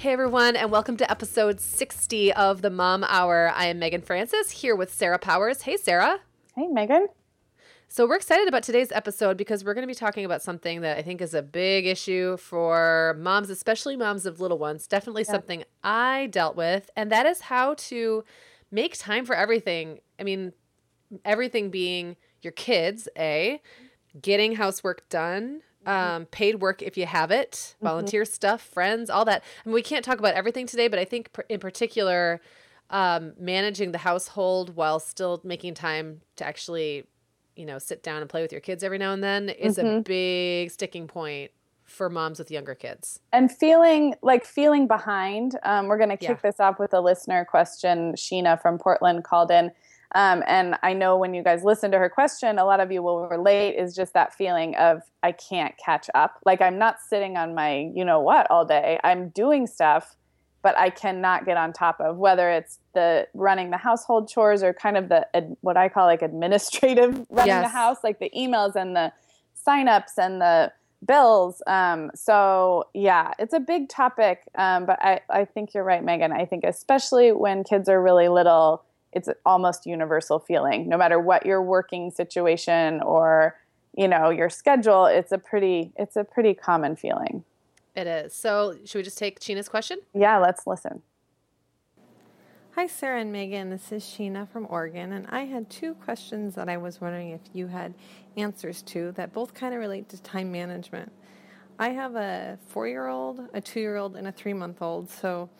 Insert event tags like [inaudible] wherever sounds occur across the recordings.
Hey everyone, and welcome to episode 60 of the Mom Hour. I am Meagan Francis here with Sarah Powers. Hey, Sarah. Hey, Meagan. So, we're excited about today's episode because we're going to be talking about something that I think is a big issue for moms, especially moms of little ones. Definitely yeah. something I dealt with, and that is how to make time for everything. I mean, everything being your kids, A, getting housework done. Um, paid work if you have it, mm-hmm. volunteer mm-hmm. stuff, friends, all that. I mean, we can't talk about everything today, but I think in particular, um, managing the household while still making time to actually you know, sit down and play with your kids every now and then is mm-hmm. a big sticking point for moms with younger kids. And feeling like feeling behind. Um, we're going to kick yeah. this off with a listener question. Sheena from Portland called in. Um, and I know when you guys listen to her question, a lot of you will relate is just that feeling of I can't catch up. Like I'm not sitting on my, you know what, all day. I'm doing stuff, but I cannot get on top of whether it's the running the household chores or kind of the what I call like administrative [laughs] running yes. the house, like the emails and the signups and the bills. Um, so yeah, it's a big topic. Um, but I, I think you're right, Meagan. I think especially when kids are really little, it's almost universal feeling. No matter what your working situation or you know your schedule, it's a pretty it's a pretty common feeling. It is. So, should we just take Sheena's question? Yeah, let's listen. Hi, Sarah and Meagan. This is Sheena from Oregon, and I had two questions that I was wondering if you had answers to that both kind of relate to time management. I have a four year old, a two year old, and a three month old, so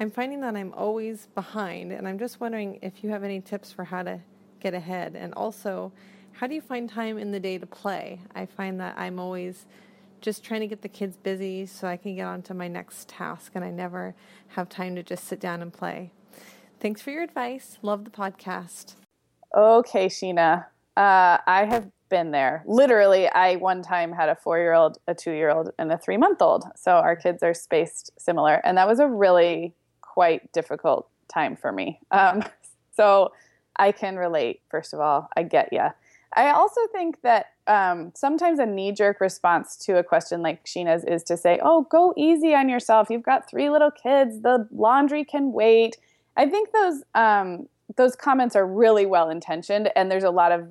I'm finding that I'm always behind, and I'm just wondering if you have any tips for how to get ahead. And also, how do you find time in the day to play? I find that I'm always just trying to get the kids busy so I can get on to my next task, and I never have time to just sit down and play. Thanks for your advice. Love the podcast. Okay, Sheena. Uh, I have been there. Literally, I one time had a four year old, a two year old, and a three month old. So our kids are spaced similar. And that was a really quite difficult time for me. Um, [laughs] so I can relate, first of all. I get you. I also think that um, sometimes a knee jerk response to a question like Sheena's is to say, oh, go easy on yourself. You've got three little kids. The laundry can wait. I think those um, those comments are really well intentioned and there's a lot of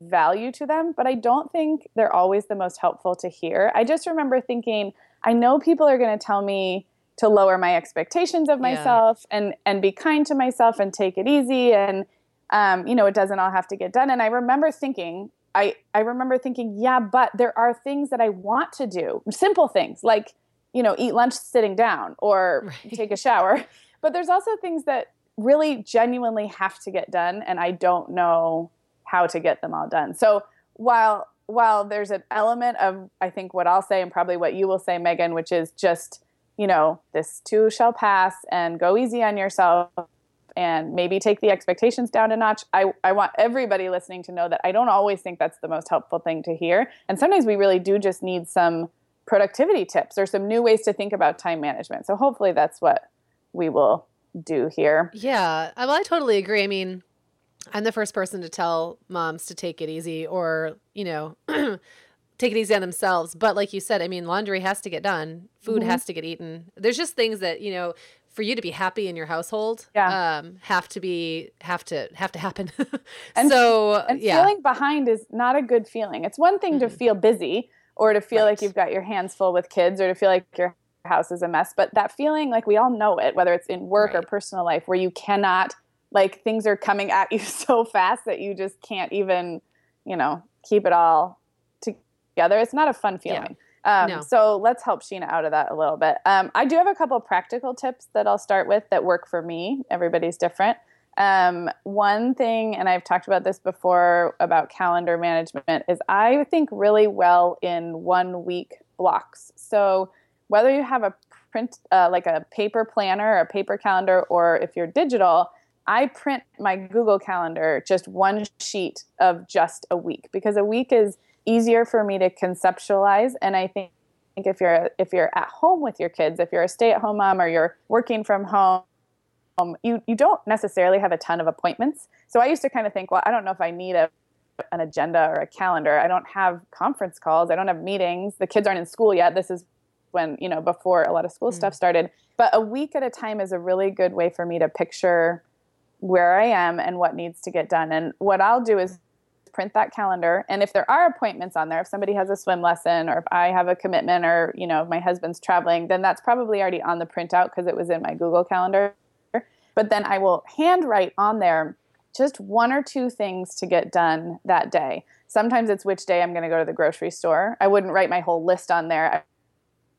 value to them, but I don't think they're always the most helpful to hear. I just remember thinking, I know people are going to tell me to lower my expectations of myself yeah. and and be kind to myself and take it easy and um, you know, it doesn't all have to get done. And I remember thinking, I, I remember thinking, yeah, but there are things that I want to do, simple things like, you know, eat lunch sitting down or right. take a shower. But there's also things that really genuinely have to get done, and I don't know how to get them all done. So while while there's an element of I think what I'll say and probably what you will say, Meagan, which is just you know this too shall pass and go easy on yourself and maybe take the expectations down a notch. I, I want everybody listening to know that I don't always think that's the most helpful thing to hear. And sometimes we really do just need some productivity tips or some new ways to think about time management. So hopefully that's what we will do here. Yeah. Well, I totally agree. I mean, I'm the first person to tell moms to take it easy or, you know, [clears throat] take it easy on themselves. But like you said, I mean, laundry has to get done, food mm-hmm. has to get eaten. There's just things that, you know, for you to be happy in your household, yeah. um, have to be have to have to happen. [laughs] and, so and yeah. feeling behind is not a good feeling. It's one thing mm-hmm. to feel busy or to feel right. like you've got your hands full with kids or to feel like your house is a mess, but that feeling like we all know it, whether it's in work right. or personal life, where you cannot like things are coming [laughs] at you so fast that you just can't even, you know, keep it all together. It's not a fun feeling. Yeah. Um, no. So let's help Sheena out of that a little bit. Um, I do have a couple practical tips that I'll start with that work for me. Everybody's different. Um, one thing, and I've talked about this before about calendar management, is I think really well in one week blocks. So whether you have a print, uh, like a paper planner or a paper calendar, or if you're digital, I print my Google Calendar just one sheet of just a week because a week is easier for me to conceptualize. And I think if you're if you're at home with your kids, if you're a stay-at-home mom or you're working from home, you you don't necessarily have a ton of appointments. So I used to kind of think, well, I don't know if I need a an agenda or a calendar. I don't have conference calls. I don't have meetings. The kids aren't in school yet. This is when you know before a lot of school mm. stuff started. But a week at a time is a really good way for me to picture where I am and what needs to get done. And what I'll do is print that calendar. And if there are appointments on there if somebody has a swim lesson or if i have a commitment or you know my husband's traveling then that's probably already on the printout because it was in my google calendar. But then i will handwrite on there just one or two things to get done that day. Sometimes it's which day i'm going to go to the grocery store. I wouldn't write my whole list on there.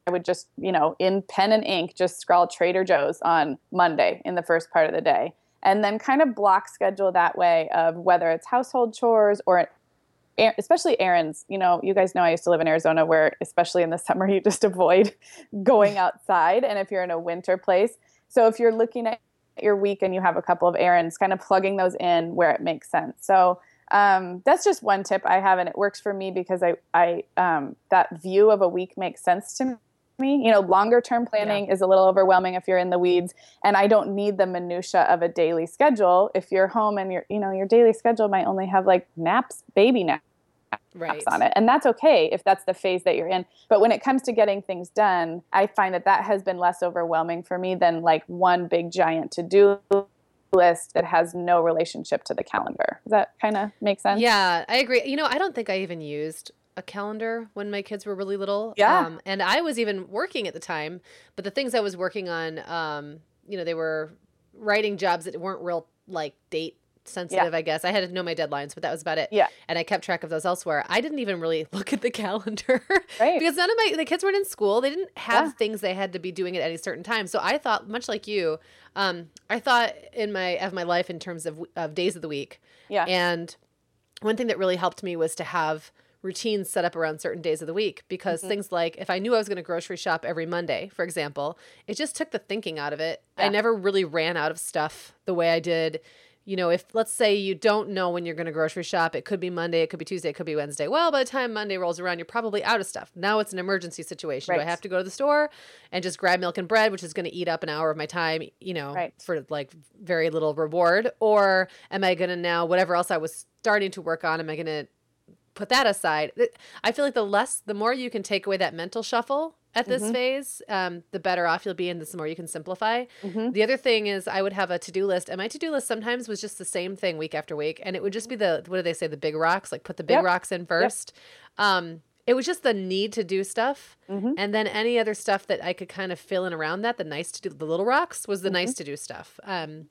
I would just, you know, in pen and ink, just scrawl Trader Joe's on Monday in the first part of the day and then kind of block schedule that way of whether it's household chores or especially errands. You know you guys know i used to live in arizona where especially in the [laughs] summer you just avoid going [laughs] outside. And if you're in a winter place so if you're looking at your week and you have a couple of errands kind of plugging those in where it makes sense. So um, that's just one tip i have and it works for me because i, I um, that view of a week makes sense to me. You know, longer term planning yeah. is a little overwhelming if you're in the weeds, and I don't need the minutia of a daily schedule. If you're home and your you know your daily schedule might only have like naps, baby naps. Right. on it and that's okay if that's the phase that you're in but when it comes to getting things done i find that that has been less overwhelming for me than like one big giant to-do list that has no relationship to the calendar. Does that kind of make sense? Yeah, I agree. You know, I don't think I even used a calendar when my kids were really little. Yeah. Um, and I was even working at the time, but the things I was working on, um, you know, they were writing jobs that weren't real like date sensitive, yeah. I guess. I had to know my deadlines, but that was about it. Yeah. And I kept track of those elsewhere. I didn't even really [laughs] look at the calendar. [laughs] Right. because none of my the kids weren't in school. They didn't have yeah. things they had to be doing at any certain time. So I thought, much like you, um, I thought in my of my life in terms of of days of the week. Yeah. And one thing that really helped me was to have routines set up around certain days of the week because mm-hmm. things like if I knew I was going to grocery shop every Monday, for example, it just took the thinking out of it. Yeah. I never really ran out of stuff the way I did. You know, if let's say you don't know when you're going to grocery shop, it could be Monday, it could be Tuesday, it could be Wednesday. Well, by the time Monday rolls around, you're probably out of stuff. Now it's an emergency situation. Right. Do I have to go to the store and just grab milk and bread, which is going to eat up an hour of my time, you know, right. for like very little reward? Or am I going to now, whatever else I was starting to work on, am I going to put that aside. I feel like the less, the more you can take away that mental shuffle at this mm-hmm. phase, um, the better off you'll be, and the more you can simplify. Mm-hmm. The other thing is, I would have a to do list, and my to do list sometimes was just the same thing week after week, and it would just be the what do they say, the big rocks, like put the big yep. rocks in first. Yep. Um, it was just the need to do stuff, mm-hmm. and then any other stuff that I could kind of fill in around that. The nice to do, the little rocks was the nice mm-hmm. to do stuff. Um,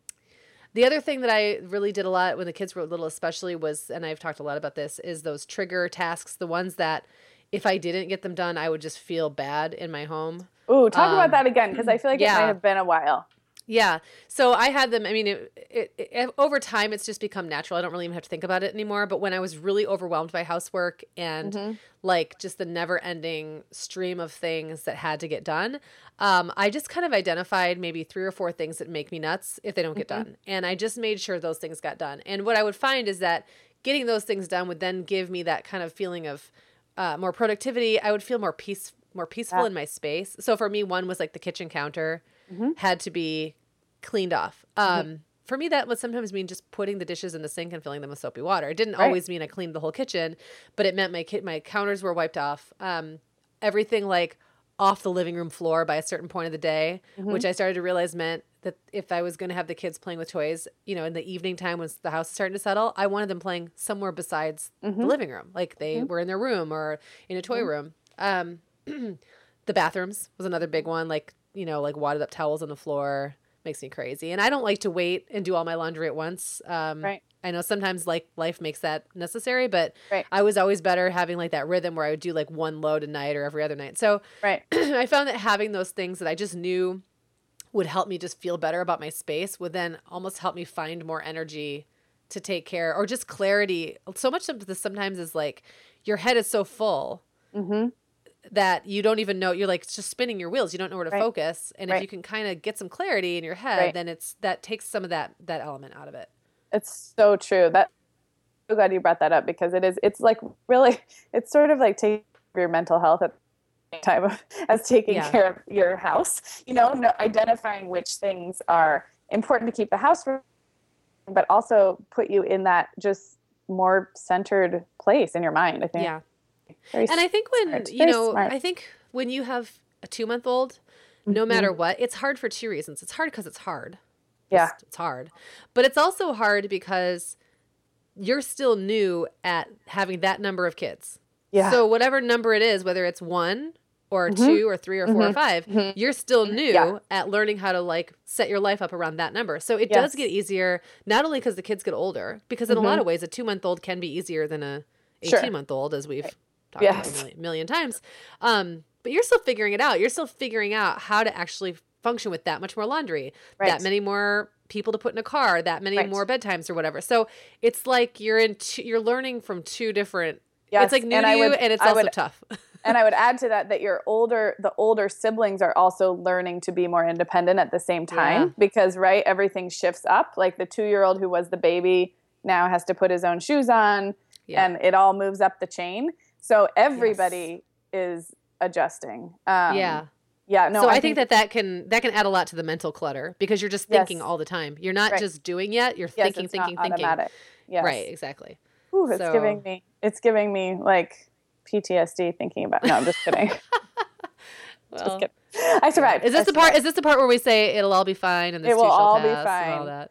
the other thing that I really did a lot when the kids were little, especially, was, and I've talked a lot about this, is those trigger tasks, the ones that if I didn't get them done, I would just feel bad in my home. Ooh, talk um, about that again, because I feel like yeah. it might have been a while. Yeah. So I had them. I mean, it, it, it, over time, it's just become natural. I don't really even have to think about it anymore. But when I was really overwhelmed by housework and Mm-hmm. like just the never ending stream of things that had to get done, um, I just kind of identified maybe three or four things that make me nuts if they don't get Mm-hmm. done. And I just made sure those things got done. And what I would find is that getting those things done would then give me that kind of feeling of uh, more productivity. I would feel more peace, more peaceful Yeah. in my space. So for me, one was like the kitchen counter Mm-hmm. had to be cleaned off. Um, For me, that would sometimes mean just putting the dishes in the sink and filling them with soapy water. It didn't Right. always mean I cleaned the whole kitchen, but it meant my ki- my counters were wiped off. Um, everything like off the living room floor by a certain point of the day, Mm-hmm. which I started to realize meant that if I was going to have the kids playing with toys, you know, in the evening time when the house is starting to settle, I wanted them playing somewhere besides Mm-hmm. the living room, like they were in their room or in a toy room. Um, [clears throat] the bathrooms was another big one, like you know, like wadded up towels on the floor makes me crazy. And I don't like to wait and do all my laundry at once. Um, Right. I know sometimes like life makes that necessary, but Right. I was always better having like that rhythm where I would do like one load a night or every other night. So Right. [clears throat] I found that having those things that I just knew would help me just feel better about my space would then almost help me find more energy to take care or just clarity. So much of this sometimes is like your head is so full Mm-hmm. That you don't even know you're like just spinning your wheels. You don't know where to Right. focus. And if you can kind of get some clarity in your head, Right. then it's that takes some of that that element out of it. It's so true. That so glad you brought that up because it is. It's like really. [laughs] It's sort of like taking your mental health at the same time of, [laughs] as taking Yeah. care of your house. You know, no, identifying which things are important to keep the house, from, but also put you in that just more centered place in your mind. I think. Yeah. Very And I think when smart. you Very know, smart. I think when you have a two month old, no Mhm. matter what, it's hard for two reasons. It's hard because it's hard. Yeah. Just- it's hard. But it's also hard because you're still new at having that number of kids. Yeah. So whatever number it is, whether it's one or Mhm. two or three or 4 or Mhm. 5 Mhm. you're still new Yeah. at learning how to like set your life up around that number. So it does get easier, not only because the kids get older, because in a lot Mhm. of ways, a two month old can be easier than a 18 month old, as we've Right. Talked about Yes. a million, million times. Um, but you're still figuring it out. You're still figuring out how to actually function with that much more laundry, that many more people to put in a car, that many Right. more bedtimes or whatever. So it's like you're in two, you're learning from two different. Yes, it's like new and to you, and it's I also would- tough. [laughs] and I would add to that that your older the older siblings are also learning to be more independent at the same time Yeah. because right everything shifts up like the 2-year-old who was the baby now has to put his own shoes on Yeah. and it all moves up the chain so everybody is adjusting um, yeah. yeah no so I, think, that that can that can add a lot to the mental clutter because you're just thinking Yes. all the time. You're not Right. just doing yet. You're yes, thinking, it's thinking, not thinking. automatic yes. Right. Exactly. Ooh, it's So- giving me it's giving me like PTSD thinking about no I'm just kidding [laughs] Well, just kidding I survived Is this I the part? Is this the part where we say it'll all be fine and this It will all be and all fine. that?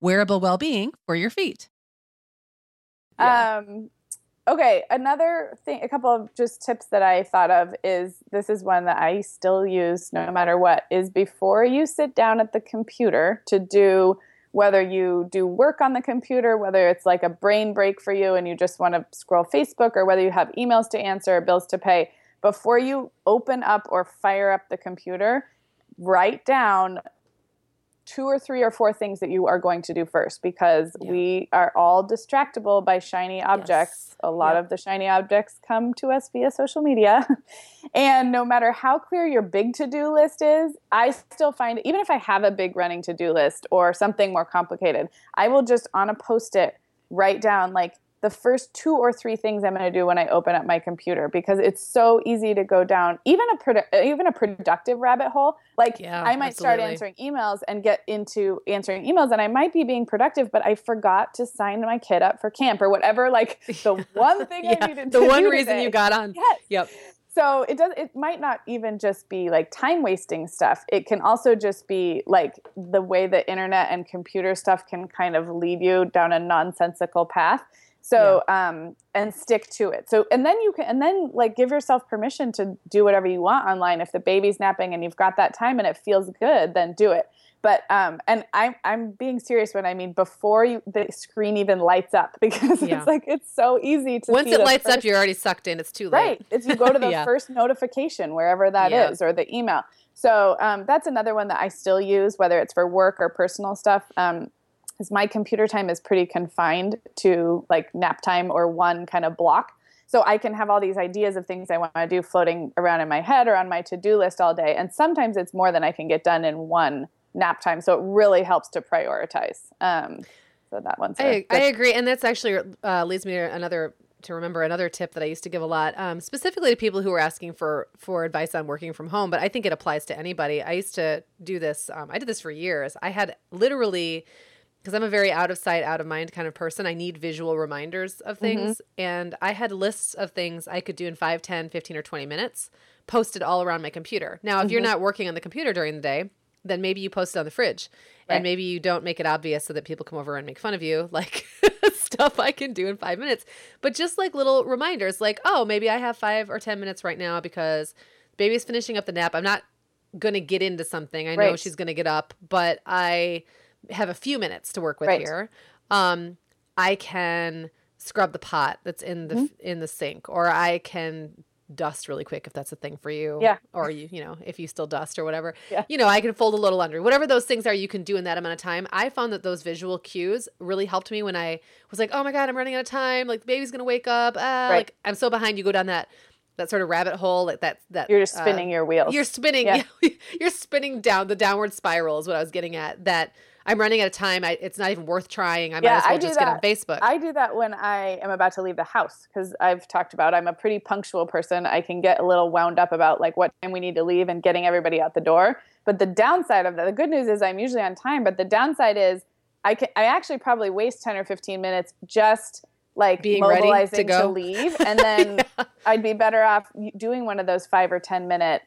wearable well-being for your feet. Yeah. Um okay, another thing a couple of just tips that I thought of is this is one that I still use no matter what is before you sit down at the computer to do whether you do work on the computer, whether it's like a brain break for you and you just want to scroll Facebook, or whether you have emails to answer, or bills to pay, before you open up or fire up the computer, write down two or three or four things that you are going to do first because yeah. we are all distractible by shiny objects. Yes. A lot yep. of the shiny objects come to us via social media. [laughs] and no matter how clear your big to do list is, I still find, even if I have a big running to do list or something more complicated, I will just on a post it write down like the first two or three things I'm going to do when I open up my computer because it's so easy to go down even a produ- even a productive rabbit hole. Like yeah, I might absolutely. start answering emails and get into answering emails and I might be being productive, but I forgot to sign my kid up for camp or whatever. Like [laughs] the one thing yeah, I needed the one reason today. you got on. Yes. Yep. So it does. It might not even just be like time wasting stuff. It can also just be like the way the internet and computer stuff can kind of lead you down a nonsensical path so yeah. um and stick to it. So and then you can and then like give yourself permission to do whatever you want online. If the baby's napping and you've got that time and it feels good, then do it. But um and I'm I'm being serious when I mean before you the screen even lights up [laughs] because yeah. it's like it's so easy to once it lights first, up you're already sucked in. It's too late. Right. If you go to [laughs] the yeah. first notification wherever that is or the email. So um, that's another one that I still use, whether it's for work or personal stuff. Um, because my computer time is pretty confined to like nap time or one kind of block. So I can have all these ideas of things I want to do floating around in my head or on my to-do list all day. And sometimes it's more than I can get done in one nap time. So it really helps to prioritize. Um, so that one's. I, I agree, and that's actually uh, leads me to another to remember another tip that I used to give a lot, um, specifically to people who were asking for for advice on working from home. But I think it applies to anybody. I used to do this. Um, I did this for years. I had literally because I'm a very out of sight, out of mind kind of person. I need visual reminders of mm-hmm. things. Mm-hmm. And I had lists of things I could do in 5, 10, 15, or 20 minutes posted all around my computer. Now, if mm-hmm. you're not working on the computer during the day, then maybe you post it on the fridge. Right. And maybe you don't make it obvious so that people come over and make fun of you, [laughs] like [laughs] stuff I can do in five minutes. But just like little reminders, like, oh, maybe I have five or 10 minutes right now because baby's finishing up the nap. I'm not going to get into something. I know she's going to get up, but I have a few minutes to work with right. here. Um, I can scrub the pot that's in the mm-hmm. in the sink, or I can dust really quick if that's a thing for you. Yeah. Or you, you know, if you still dust or whatever. Yeah. You know, I can fold a little laundry. Whatever those things are you can do in that amount of time. I found that those visual cues really helped me when I was like, oh my God, I'm running out of time. Like the baby's gonna wake up. Ah, right. like I'm so behind. You go down that that sort of rabbit hole, like that that you're just spinning uh, your wheels. You're spinning yeah. [laughs] you're spinning down the downward spiral is what I was getting at. That I'm running out of time. I, it's not even worth trying. I might yeah, as well I just that. get on Facebook. I do that when I am about to leave the house because I've talked about I'm a pretty punctual person. I can get a little wound up about like what time we need to leave and getting everybody out the door. But the downside of that, the good news is I'm usually on time. But the downside is I can I actually probably waste 10 or 15 minutes just like Being mobilizing to, to, leave [laughs] and then yeah. I'd be better off doing one of those 5 or 10 minute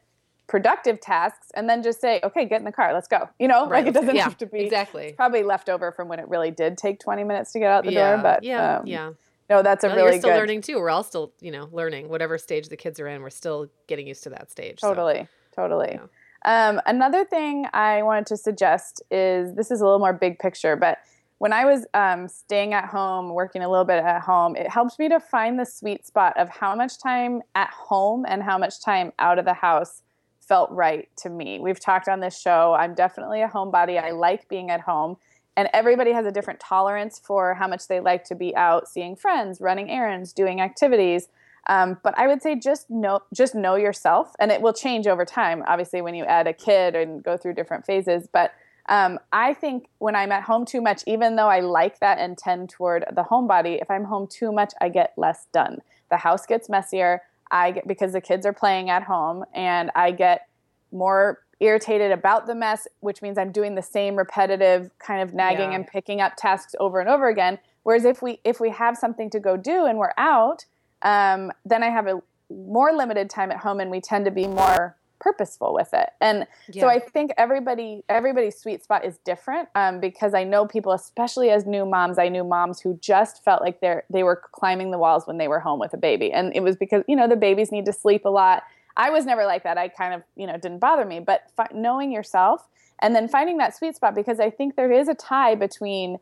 productive tasks and then just say, okay, get in the car, let's go. You know, right. like it doesn't yeah, have to be exactly probably left over from when it really did take 20 minutes to get out the yeah, door. But yeah, um, yeah. No, that's a well, really you're still good... learning too. We're all still, you know, learning whatever stage the kids are in. We're still getting used to that stage. Totally, so. totally. Yeah. Um, another thing I wanted to suggest is this is a little more big picture, but when I was um, staying at home, working a little bit at home, it helped me to find the sweet spot of how much time at home and how much time out of the house felt right to me. We've talked on this show. I'm definitely a homebody. I like being at home. And everybody has a different tolerance for how much they like to be out seeing friends, running errands, doing activities. Um, but I would say just know just know yourself, and it will change over time. Obviously, when you add a kid and go through different phases, but um, I think when I'm at home too much, even though I like that and tend toward the homebody, if I'm home too much, I get less done. The house gets messier. I get because the kids are playing at home, and I get more irritated about the mess, which means I'm doing the same repetitive kind of nagging yeah. and picking up tasks over and over again. Whereas if we if we have something to go do and we're out, um, then I have a more limited time at home, and we tend to be more purposeful with it. And yeah. so I think everybody everybody's sweet spot is different um, because I know people, especially as new moms, I knew moms who just felt like they're they were climbing the walls when they were home with a baby, and it was because you know the babies need to sleep a lot. I was never like that. I kind of you know didn't bother me, but fi- knowing yourself and then finding that sweet spot because I think there is a tie between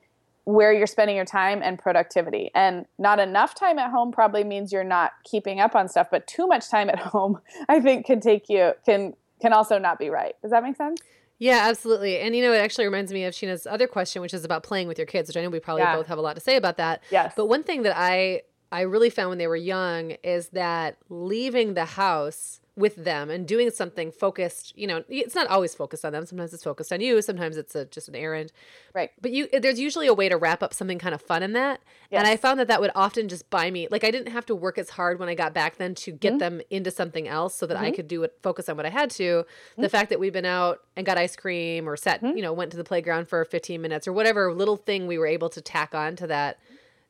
where you're spending your time and productivity. And not enough time at home probably means you're not keeping up on stuff, but too much time at [laughs] home I think can take you can can also not be right. Does that make sense? Yeah, absolutely. And you know, it actually reminds me of Sheena's other question, which is about playing with your kids, which I know we probably yeah. both have a lot to say about that. Yes. But one thing that I I really found when they were young is that leaving the house with them and doing something focused you know it's not always focused on them sometimes it's focused on you sometimes it's a, just an errand right but you there's usually a way to wrap up something kind of fun in that yes. and i found that that would often just buy me like i didn't have to work as hard when i got back then to get mm-hmm. them into something else so that mm-hmm. i could do it focus on what i had to mm-hmm. the fact that we've been out and got ice cream or sat mm-hmm. you know went to the playground for 15 minutes or whatever little thing we were able to tack on to that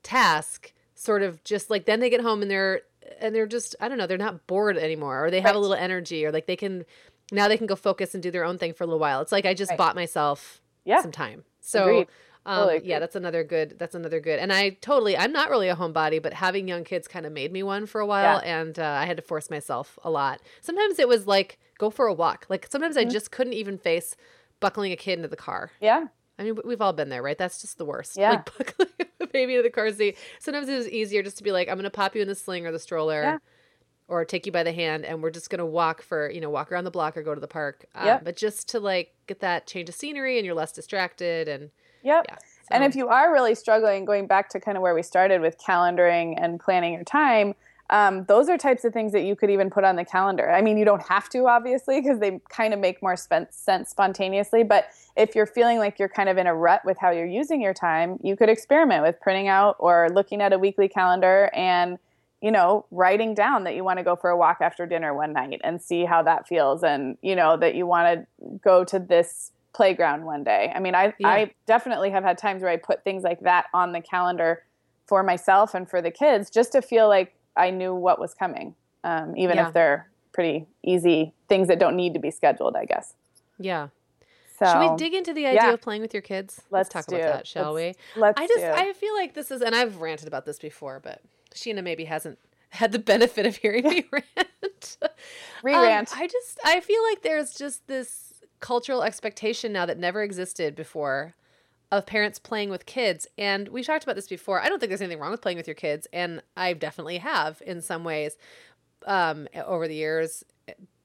task sort of just like then they get home and they're and they're just I don't know, they're not bored anymore or they have right. a little energy or like they can now they can go focus and do their own thing for a little while. It's like I just right. bought myself yeah. some time. So Agreed. Um, totally yeah, that's another good. That's another good. And I totally, I'm not really a homebody, but having young kids kind of made me one for a while, yeah. and uh, I had to force myself a lot. Sometimes it was like go for a walk. Like sometimes mm-hmm. I just couldn't even face buckling a kid into the car. Yeah. I mean, we've all been there, right? That's just the worst. Yeah. Like [laughs] buckling a baby into the car seat. Sometimes it was easier just to be like, I'm going to pop you in the sling or the stroller. Yeah. Or take you by the hand, and we're just gonna walk for you know walk around the block or go to the park. Um, yeah. But just to like get that change of scenery, and you're less distracted, and yep. yeah. So. And if you are really struggling, going back to kind of where we started with calendaring and planning your time, um, those are types of things that you could even put on the calendar. I mean, you don't have to, obviously, because they kind of make more sense spontaneously. But if you're feeling like you're kind of in a rut with how you're using your time, you could experiment with printing out or looking at a weekly calendar and you know, writing down that you want to go for a walk after dinner one night and see how that feels, and you know that you want to go to this playground one day. I mean, I yeah. I definitely have had times where I put things like that on the calendar for myself and for the kids just to feel like I knew what was coming, um, even yeah. if they're pretty easy things that don't need to be scheduled, I guess. Yeah. So, Should we dig into the idea yeah. of playing with your kids? Let's, let's talk about that, shall let's, we? Let's I just I feel like this is and I've ranted about this before, but Sheena maybe hasn't [laughs] had the benefit of hearing me [laughs] rant. [laughs] Re-rant. Um, I just I feel like there's just this cultural expectation now that never existed before of parents playing with kids. And we've talked about this before. I don't think there's anything wrong with playing with your kids. And I definitely have in some ways um, over the years.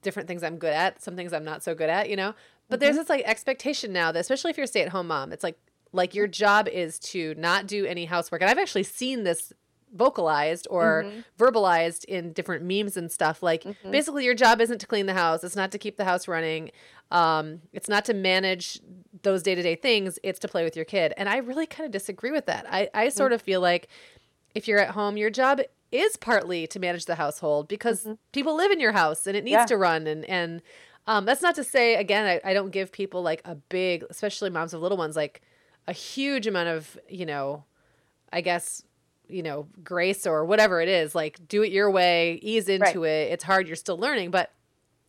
Different things I'm good at, some things I'm not so good at, you know? But mm-hmm. there's this like expectation now that, especially if you're a stay at home mom, it's like, like your job is to not do any housework. And I've actually seen this vocalized or mm-hmm. verbalized in different memes and stuff. Like mm-hmm. basically your job isn't to clean the house, it's not to keep the house running. Um, it's not to manage those day-to-day things, it's to play with your kid. And I really kind of disagree with that. I, I sort mm-hmm. of feel like if you're at home, your job is partly to manage the household because mm-hmm. people live in your house and it needs yeah. to run and and um, that's not to say again I, I don't give people like a big especially moms of little ones like a huge amount of you know i guess you know, grace or whatever it is, like do it your way, ease into right. it. It's hard, you're still learning. But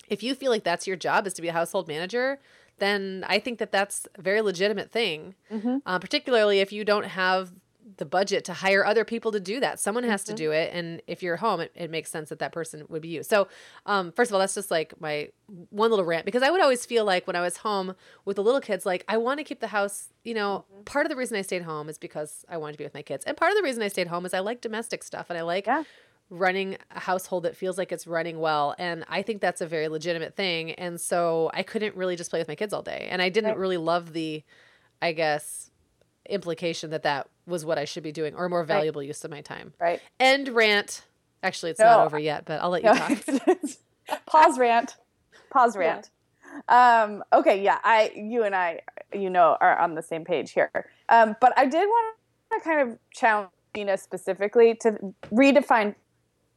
if you feel like that's your job is to be a household manager, then I think that that's a very legitimate thing, mm-hmm. uh, particularly if you don't have the budget to hire other people to do that. Someone has Mm-hmm. to do it, and if you're home, it, it makes sense that that person would be you. So, um, first of all, that's just like my one little rant because I would always feel like when I was home with the little kids, like I want to keep the house. You know, Mm-hmm. part of the reason I stayed home is because I wanted to be with my kids, and part of the reason I stayed home is I like domestic stuff and I like Yeah. running a household that feels like it's running well and i think that's a very legitimate thing and so i couldn't really just play with my kids all day and i didn't Right. really love the i guess implication that that was what i should be doing or a more valuable use of my time Right. end rant actually it's No. not over yet but i'll let you talk Pause rant. Pause Yeah. rant. Um, okay, yeah, I you and I, you know, are on the same page here. Um, but I did want to kind of challenge Sheena specifically to redefine.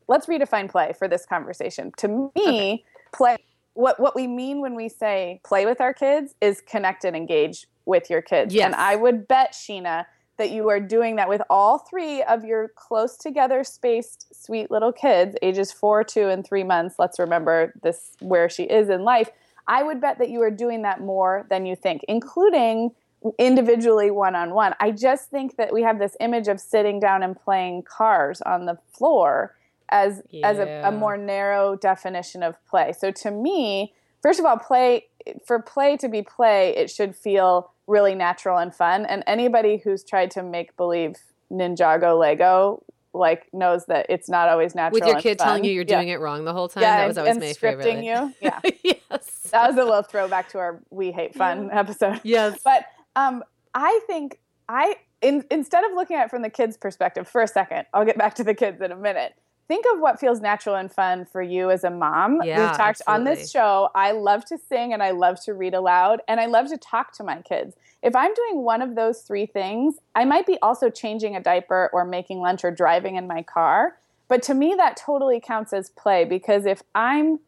Let's redefine play for this conversation. To me, play. What what we mean when we say play with our kids is connect and engage with your kids. Yes. And I would bet Sheena that you are doing that with all three of your close together spaced sweet little kids ages 4 2 and 3 months. Let's remember this where she is in life. I would bet that you are doing that more than you think including individually one on one i just think that we have this image of sitting down and playing cars on the floor as as a, a more narrow definition of play. So to me first of all play for play to be play it should feel really natural and fun. And anybody who's tried to make believe ninjago lego like knows that it's not always natural with your kid telling you you're Yeah. doing it wrong the whole time? Yeah that was always and my scripting favorite you. [laughs] Yeah. Yes. That was a little throwback to our we hate fun episode. Yes. [laughs] But um, I think I in, instead of looking at it from the kids' perspective for a second, I'll get back to the kids in a minute. Think of what feels natural and fun for you as a mom. Yeah, We've talked on this show. I love to sing and I love to read aloud and I love to talk to my kids. If I'm doing one of those three things, I might be also changing a diaper or making lunch or driving in my car. But to me, that totally counts as play because if I'm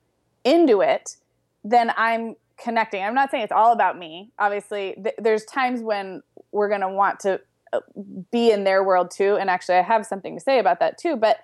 into it, then I'm connecting. I'm not saying it's all about me. Obviously, th- there's times when we're going to want to uh, be in their world too. And actually, I have something to say about that too. But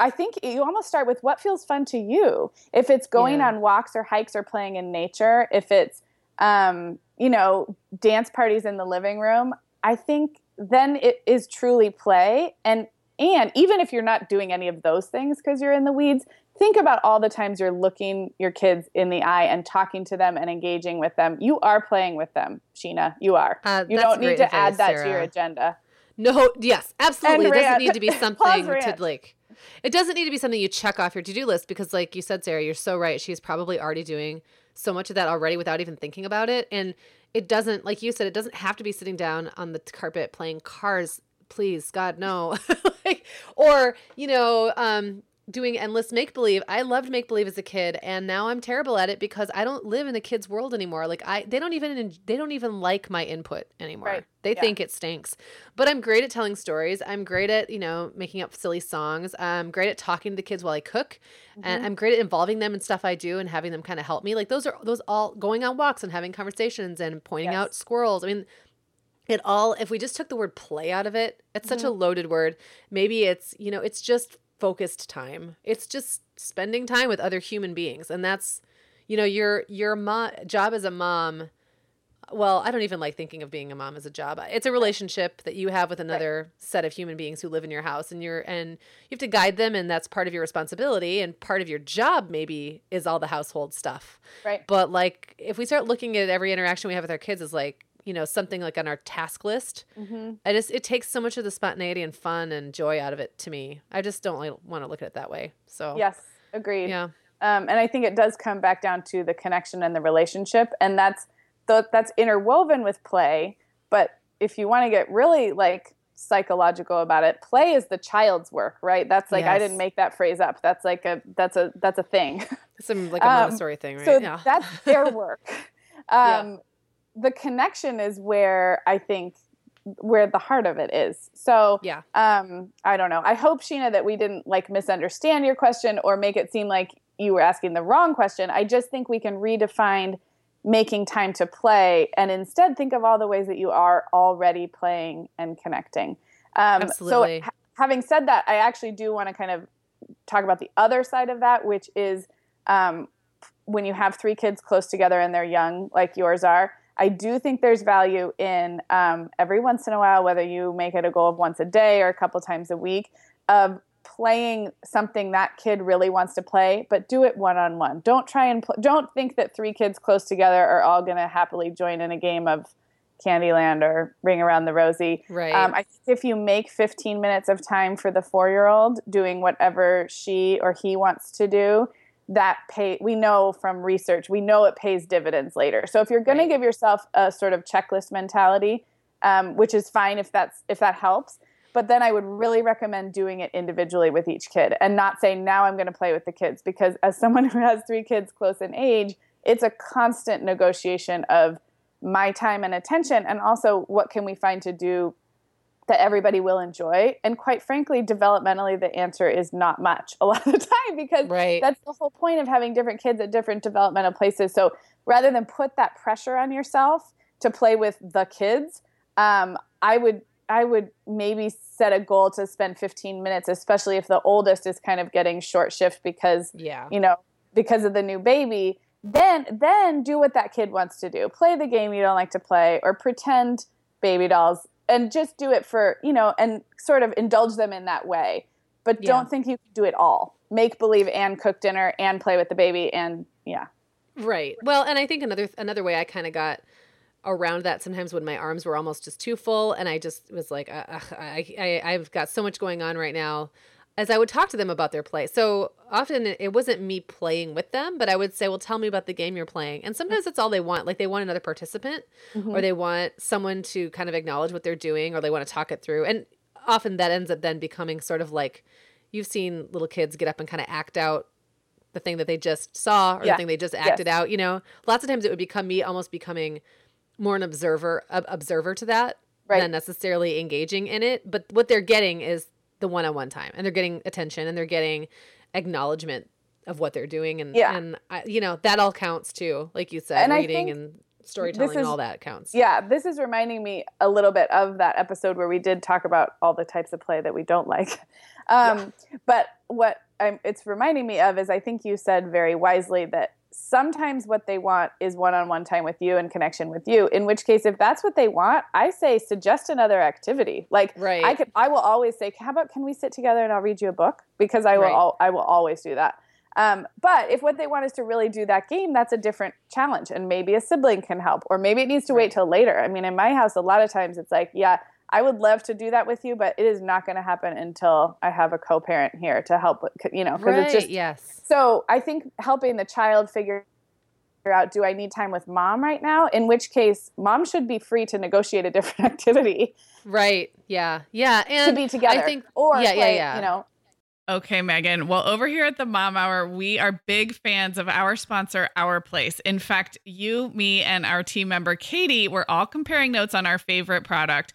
I think you almost start with what feels fun to you. If it's going Yeah. on walks or hikes or playing in nature, if it's, um, you know, dance parties in the living room, I think then it is truly play. And and even if you're not doing any of those things because you're in the weeds, think about all the times you're looking your kids in the eye and talking to them and engaging with them. You are playing with them, Sheena. You are. Uh, You don't need to advice, add that to your agenda. No, yes, absolutely. It doesn't need to be [laughs] something to like. It doesn't need to be something you check off your to-do list because, like you said, Sarah, you're so right. She's probably already doing so much of that already without even thinking about it, and it doesn't, like you said, it doesn't have to be sitting down on the carpet playing cars. Please, God, no. [laughs] like, or you know, um, doing endless make believe. I loved make believe as a kid, and now I'm terrible at it because I don't live in the kids' world anymore. Like I, they don't even they don't even like my input anymore. Right. They Yeah. think it stinks. But I'm great at telling stories. I'm great at you know making up silly songs. I'm great at talking to the kids while I cook, and I'm great at involving them in stuff I do and having them kind of help me. Like those are those all going on walks and having conversations and pointing Yes. out squirrels. I mean, it all if we just took the word play out of it it's such a Mm-hmm. loaded word maybe it's you know it's just focused time. It's just spending time with other human beings. And that's you know your your mo- job as a mom well i don't even like thinking of being a mom as a job. It's a relationship that you have with another set of human beings who live in your house and you're and you have to guide them and that's part of your responsibility and part of your job maybe is all the household stuff. Right. but like if we start looking at every interaction we have with our kids as like you know something like on our task list Mm-hmm. i just it takes so much of the spontaneity and fun and joy out of it to me i just don't like, want to look at it that way so Yes, agreed. yeah Um, and I think it does come back down to the connection and the relationship, and that's th- that's interwoven with play. But if you want to get really like psychological about it, play is the child's work, right? That's like I didn't make that phrase up. That's like a that's a that's a thing. some like a [laughs] Um, montessori thing right So yeah that's their work. [laughs] Yeah. The connection is where I think where the heart of it is. So yeah um, I don't know. I hope Sheena that we didn't like misunderstand your question or make it seem like you were asking the wrong question. I just think we can redefine making time to play and instead think of all the ways that you are already playing and connecting. Um, Absolutely. So, ha- having said that, I actually do want to kind of talk about the other side of that, which is um, when you have three kids close together and they're young, like yours are. I do think there's value in um, every once in a while, whether you make it a goal of once a day or a couple times a week, of playing something that kid really wants to play, but do it one on one. Don't try and pl- don't think that three kids close together are all going to happily join in a game of Candyland or Ring Around the Rosie. Right. Um, I think if you make 15 minutes of time for the four year old doing whatever she or he wants to do, that pay we know from research we know it pays dividends later. So if you're going Right. to give yourself a sort of checklist mentality, um, which is fine if that's if that helps. But then I would really recommend doing it individually with each kid and not saying now I'm going to play with the kids because as [laughs] someone who has three kids close in age, it's a constant negotiation of my time and attention and also what can we find to do that everybody will enjoy and quite frankly developmentally the answer is not much a [laughs] lot of the time because Right. that's the whole point of having different kids at different developmental places so rather than put that pressure on yourself to play with the kids um, i would i would maybe set a goal to spend 15 minutes especially if the oldest is kind of getting short shift because yeah. you know because of the new baby then then do what that kid wants to do play the game you don't like to play or pretend baby dolls and just do it for you know and sort of indulge them in that way but Yeah. don't think you can do it all make believe and cook dinner and play with the baby and yeah Right. Well, and I think another another way I kind of got around that sometimes when my arms were almost just too full, and I just was like, uh, I, I I've got so much going on right now. As I would talk to them about their play, so often it- wasn't me playing with them, but I would say, "Well, tell me about the game you're playing." And sometimes that's all they want. Like they want another participant, or mm-hmm. they want someone to kind of acknowledge what they're doing, or they want to talk it through. And often that ends up then becoming sort of like you've seen little kids get up and kind of act out the thing that they just saw or Yeah. the thing they just acted out you know lots of times it would become me almost becoming more an observer ob- observer to that Right. than necessarily engaging in it but what they're getting is the one-on-one time and they're getting attention and they're getting acknowledgement of what they're doing and Yeah. and I, you know that all counts too like you said And reading and storytelling and is- all that counts. Yeah this is reminding me a little bit of that episode where we did talk about all the types of play that we don't like. [laughs] Um, but what I'm, it's reminding me of is i think you said very wisely that sometimes what they want is one-on-one time with you and connection with you in which case if that's what they want i say suggest another activity like Right. i could i will always say how about can we sit together and i'll read you a book because i will Right. al- i will always do that um, but if what they want is to really do that game, that's a different challenge. And maybe a sibling can help, or maybe it needs to wait till later. I mean, in my house, a lot of times it's like, yeah, I would love to do that with you, but it is not going to happen until I have a co parent here to help, you know, because right it's just. yes So I think helping the child figure out do I need time with mom right now? In which case, mom should be free to negotiate a different [laughs] activity right yeah yeah and to be together. i think or yeah, yeah, play, yeah. you know, Okay, Meagan. Well, over here at the Mom Hour, we are big fans of our sponsor, Our Place. In fact, you, me, and our team member, Katie, were all comparing notes on our favorite product.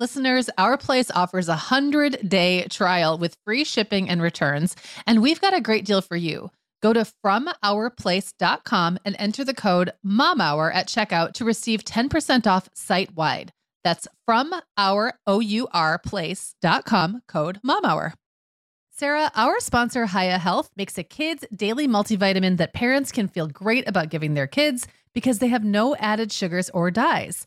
Listeners, Our Place offers a 100 day trial with free shipping and returns, and we've got a great deal for you. Go to FromOurPlace.com and enter the code MOMHOUR at checkout to receive 10% off site wide. That's from our O-U-R place.com code MOMHOUR. Sarah, our sponsor, Hiya Health, makes a kids' daily multivitamin that parents can feel great about giving their kids because they have no added sugars or dyes.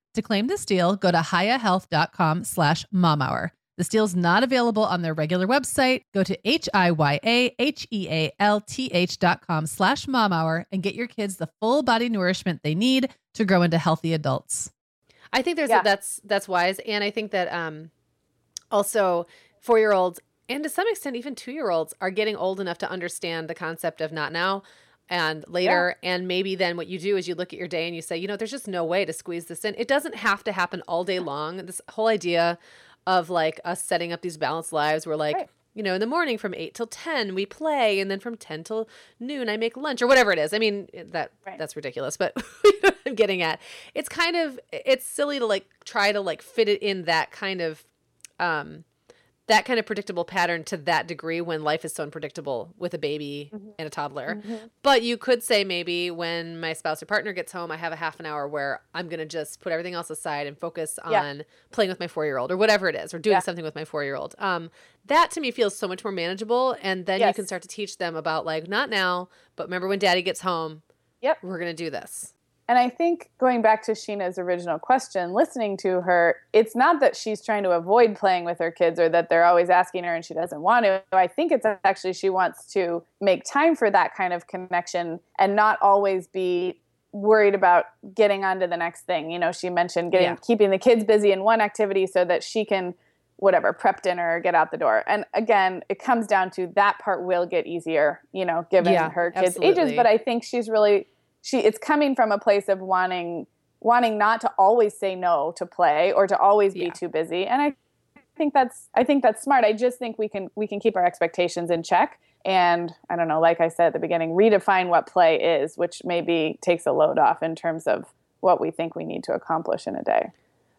To claim this deal, go to hiyahealth.com slash momhour. This deal's not available on their regular website. Go to H-I-Y-A-H-E-A-L-T-H dot com slash momhour and get your kids the full body nourishment they need to grow into healthy adults. I think there's Yeah. a, that's that's wise, and I think that um, also four year olds and to some extent even two year olds are getting old enough to understand the concept of not now and later, and maybe then what you do is you look at your day and you say, you know, there's just no way to squeeze this in. It doesn't have to happen all day long. This whole idea of like us setting up these balanced lives where like Right. you know in the morning from 8 till 10 we play and then from 10 till noon i make lunch or whatever it is i mean that Right. that's ridiculous but [laughs] you know i'm getting at it's kind of it's silly to like try to like fit it in that kind of um that kind of predictable pattern to that degree when life is so unpredictable with a baby and a toddler. But you could say maybe when my spouse or partner gets home, I have a half an hour where I'm going to just put everything else aside and focus on Yeah. playing with my four year old or whatever it is, or doing Yeah. something with my four year old. Um, that to me feels so much more manageable. And then you can start to teach them about like, not now, but remember when daddy gets home, Yep. we're going to do this. And I think going back to Sheena's original question, listening to her, it's not that she's trying to avoid playing with her kids or that they're always asking her and she doesn't want to. I think it's actually she wants to make time for that kind of connection and not always be worried about getting on to the next thing. You know, she mentioned getting Yeah. keeping the kids busy in one activity so that she can whatever prep dinner or get out the door. And again, it comes down to that part will get easier, you know, given Yeah, her kids' ages, but I think she's really she it's coming from a place of wanting wanting not to always say no to play or to always be Yeah. too busy and i think that's i think that's smart i just think we can we can keep our expectations in check and i don't know like i said at the beginning redefine what play is which maybe takes a load off in terms of what we think we need to accomplish in a day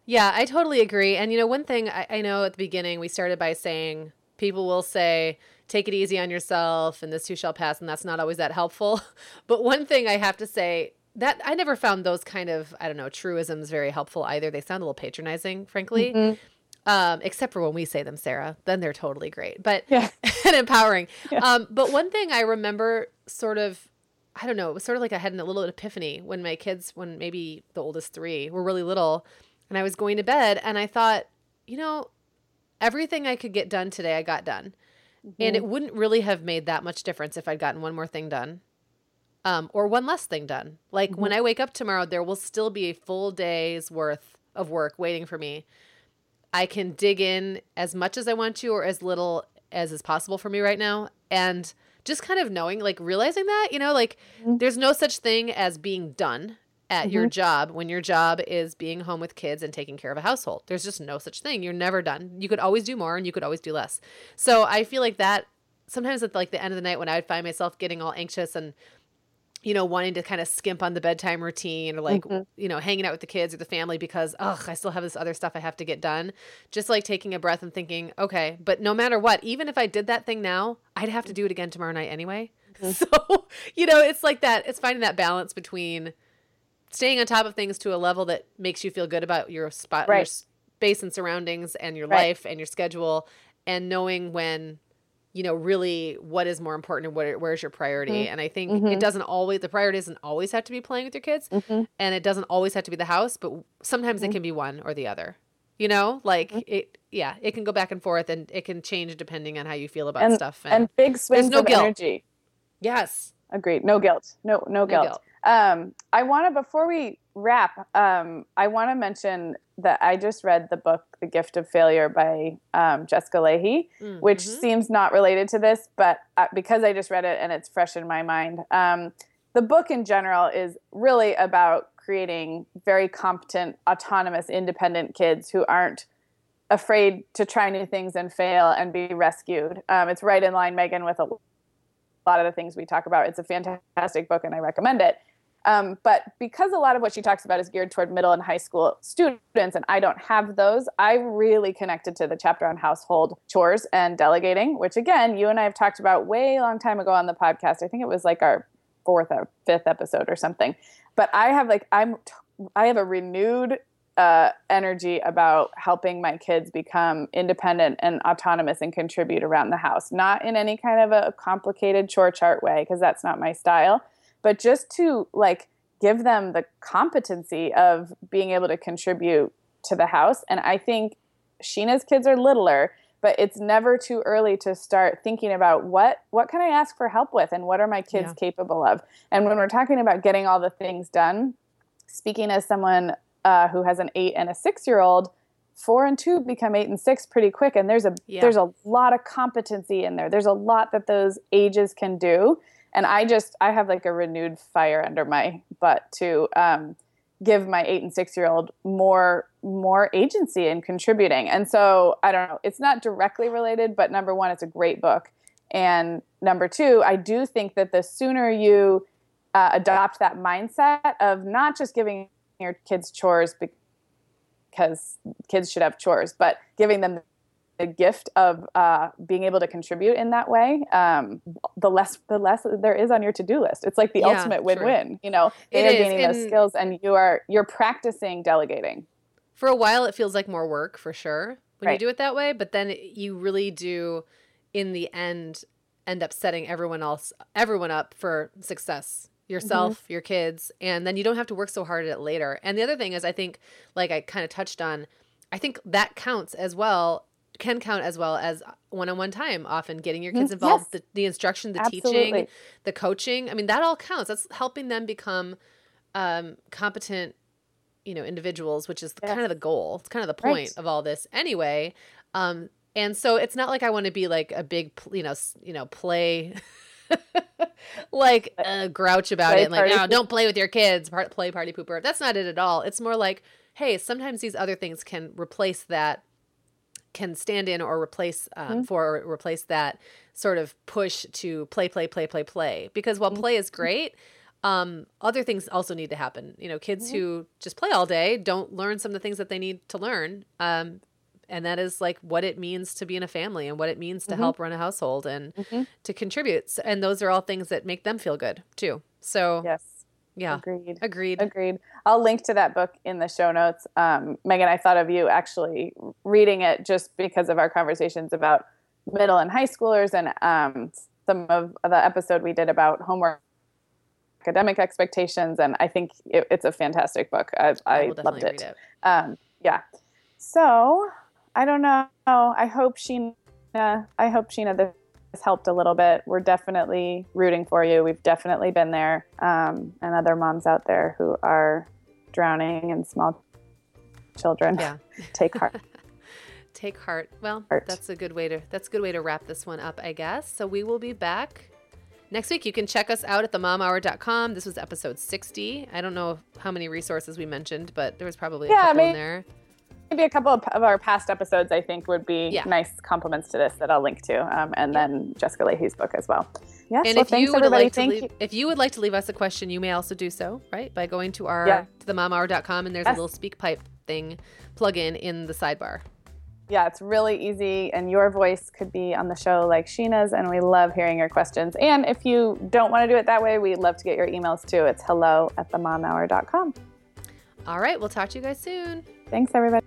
Yeah, I totally agree. And you know, one thing I, I know at the beginning we started by saying people will say, take it easy on yourself and this too shall pass, and that's not always that helpful. [laughs] But one thing I have to say that I never found those kind of, I don't know, truisms very helpful either. They sound a little patronizing, frankly. Um, except for when we say them, Sarah, then they're totally great. But Yeah. [laughs] and empowering. Um, but one thing I remember sort of I don't know, it was sort of like I had a little epiphany when my kids, when maybe the oldest three were really little, and I was going to bed, and I thought, you know, everything I could get done today, I got done. And it mm-hmm. wouldn't really have made that much difference if I'd gotten one more thing done. Um, or one less thing done. Like when mm-hmm. I wake up tomorrow, there will still be a full day's worth of work waiting for me. I can dig in as much as I want to or as little as is possible for me right now. And just kind of knowing, like realizing that, you know, like mm-hmm. there's no such thing as being done at your mm-hmm. job when your job is being home with kids and taking care of a household. There's just no such thing. You're never done. You could always do more and you could always do less. So I feel like that sometimes at like the end of the night when I would find myself getting all anxious and you know, wanting to kind of skimp on the bedtime routine or like, mm-hmm. you know, hanging out with the kids or the family because, ugh, I still have this other stuff I have to get done. Just like taking a breath and thinking, okay, but no matter what, even if I did that thing now, I'd have to do it again tomorrow night anyway. [laughs] Mm-hmm. So, you know, it's like that, it's finding that balance between staying on top of things to a level that makes you feel good about your spot, your space and surroundings and your Right. life and your schedule and knowing when you know really what is more important and what where's your priority. Mm-hmm. And i think mm-hmm. it doesn't always the priority doesn't always have to be playing with your kids mm-hmm. and it doesn't always have to be the house but sometimes it can be one or the other you know? Like it yeah it can go back and forth and it can change depending on how you feel about and, stuff. and big swings no of guilt. energy. Yes. Agreed. No guilt. No no guilt, guilt. Um, I want to before we wrap, um, I want to mention that I just read the book "The Gift of Failure" by um, Jessica Lahey, which Mhm. seems not related to this, but uh, because I just read it and it's fresh in my mind, um, the book in general is really about creating very competent, autonomous, independent kids who aren't afraid to try new things and fail and be rescued. Um, it's right in line, Meagan, with a lot of the things we talk about. It's a fantastic book, and I recommend it. Um, but because a lot of what she talks about is geared toward middle and high school students, and I don't have those, I really connected to the chapter on household chores and delegating, which again, you and I have talked about way long time ago on the podcast. I think it was like our fourth or fifth episode or something. But I have like I'm I have a renewed uh, energy about helping my kids become independent and autonomous and contribute around the house. Not in any kind of a complicated chore chart way, because that's not my style, but just to like give them the competency of being able to contribute to the house. And I think Sheena's kids are littler, but it's never too early to start thinking about what what can I ask for help with and what are my kids yeah. capable of. And when we're talking about getting all the things done, speaking as someone uh, who has an eight and a six year old, four and two become eight and six pretty quick. And there's a yeah. there's a lot of competency in there. There's a lot that those ages can do. And I just I have like a renewed fire under my butt to um, give my eight and six year old more more agency in contributing. And so I don't know, it's not directly related, but number one, it's a great book. And number two, I do think that the sooner you uh, adopt that mindset of not just giving your kids chores because kids should have chores, but giving them the gift of uh, being able to contribute in that way, um, the less the less there is on your to do list. It's like the yeah, ultimate win win. You know, they it are gaining those skills, and you are you're practicing delegating. For a while, it feels like more work for sure when right. you do it that way, but then you really do, in the end, end up setting everyone else everyone up for success yourself, mm-hmm. your kids, and then you don't have to work so hard at it later. And the other thing is, I think, like I kind of touched on, I think that counts as well, can count as well as one on one time, often getting your kids involved, yes. the, the, instruction, the Absolutely. teaching, the coaching. I mean, that all counts. That's helping them become um, competent, you know, individuals, which is yes. kind of the goal. It's kind of the point right. of all this anyway. Um, and so it's not like I want to be like a big, you know, you know, play [laughs] like uh, grouch about play it and like no don't play with your kids part play party pooper that's not it at all it's more like hey sometimes these other things can replace that can stand in or replace um, mm-hmm. for or replace that sort of push to play play play play play because while mm-hmm. play is great um, other things also need to happen you know kids mm-hmm. who just play all day don't learn some of the things that they need to learn um, and that is like what it means to be in a family and what it means to mm-hmm. help run a household and mm-hmm. to contribute and those are all things that make them feel good too so yes yeah. Agreed. Agreed. Agreed. I'll link to that book in the show notes. Um, meagan i thought of you actually reading it just because of our conversations about middle and high schoolers and um, some of the episode we did about homework academic expectations and i think it, it's a fantastic book. I, I, I loved it, it. Um, yeah. So I don't know. I hope Sheena. I hope Sheena this helped a little bit. We're definitely rooting for you. We've definitely been there, um, and other moms out there who are drowning in small children. Yeah, [laughs] take heart. [laughs] take heart. Well, heart. that's a good way to that's a good way to wrap this one up, I guess. So we will be back next week. You can check us out at themomhour.com. This was episode 60. I don't know how many resources we mentioned, but there was probably a yeah, couple maybe, in there maybe a couple of, of, our past episodes, I think, would be yeah. nice complements to this that I'll link to, um, and yeah. then Jessica Lahey's book as well. Yes. And well, if you would everybody. like to leave, you. if you would like to leave us a question, you may also do so, right, by going to our yeah. to themomhour.com, and there's yes. a little SpeakPipe thing plug in in the sidebar. Yeah, it's really easy, and your voice could be on the show like Sheena's, and we love hearing your questions. And if you don't want to do it that way, we'd love to get your emails too. It's hello at themomhour.com. All right, we'll talk to you guys soon. Thanks, everybody.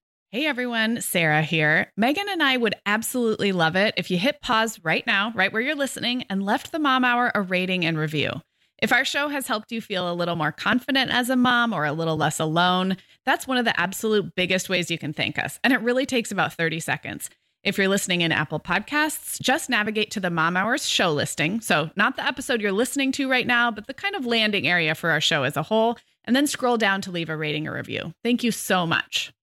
Hey everyone, Sarah here. Meagan and I would absolutely love it if you hit pause right now, right where you're listening, and left the Mom Hour a rating and review. If our show has helped you feel a little more confident as a mom or a little less alone, that's one of the absolute biggest ways you can thank us. And it really takes about 30 seconds. If you're listening in Apple Podcasts, just navigate to the Mom Hours show listing. So, not the episode you're listening to right now, but the kind of landing area for our show as a whole, and then scroll down to leave a rating or review. Thank you so much.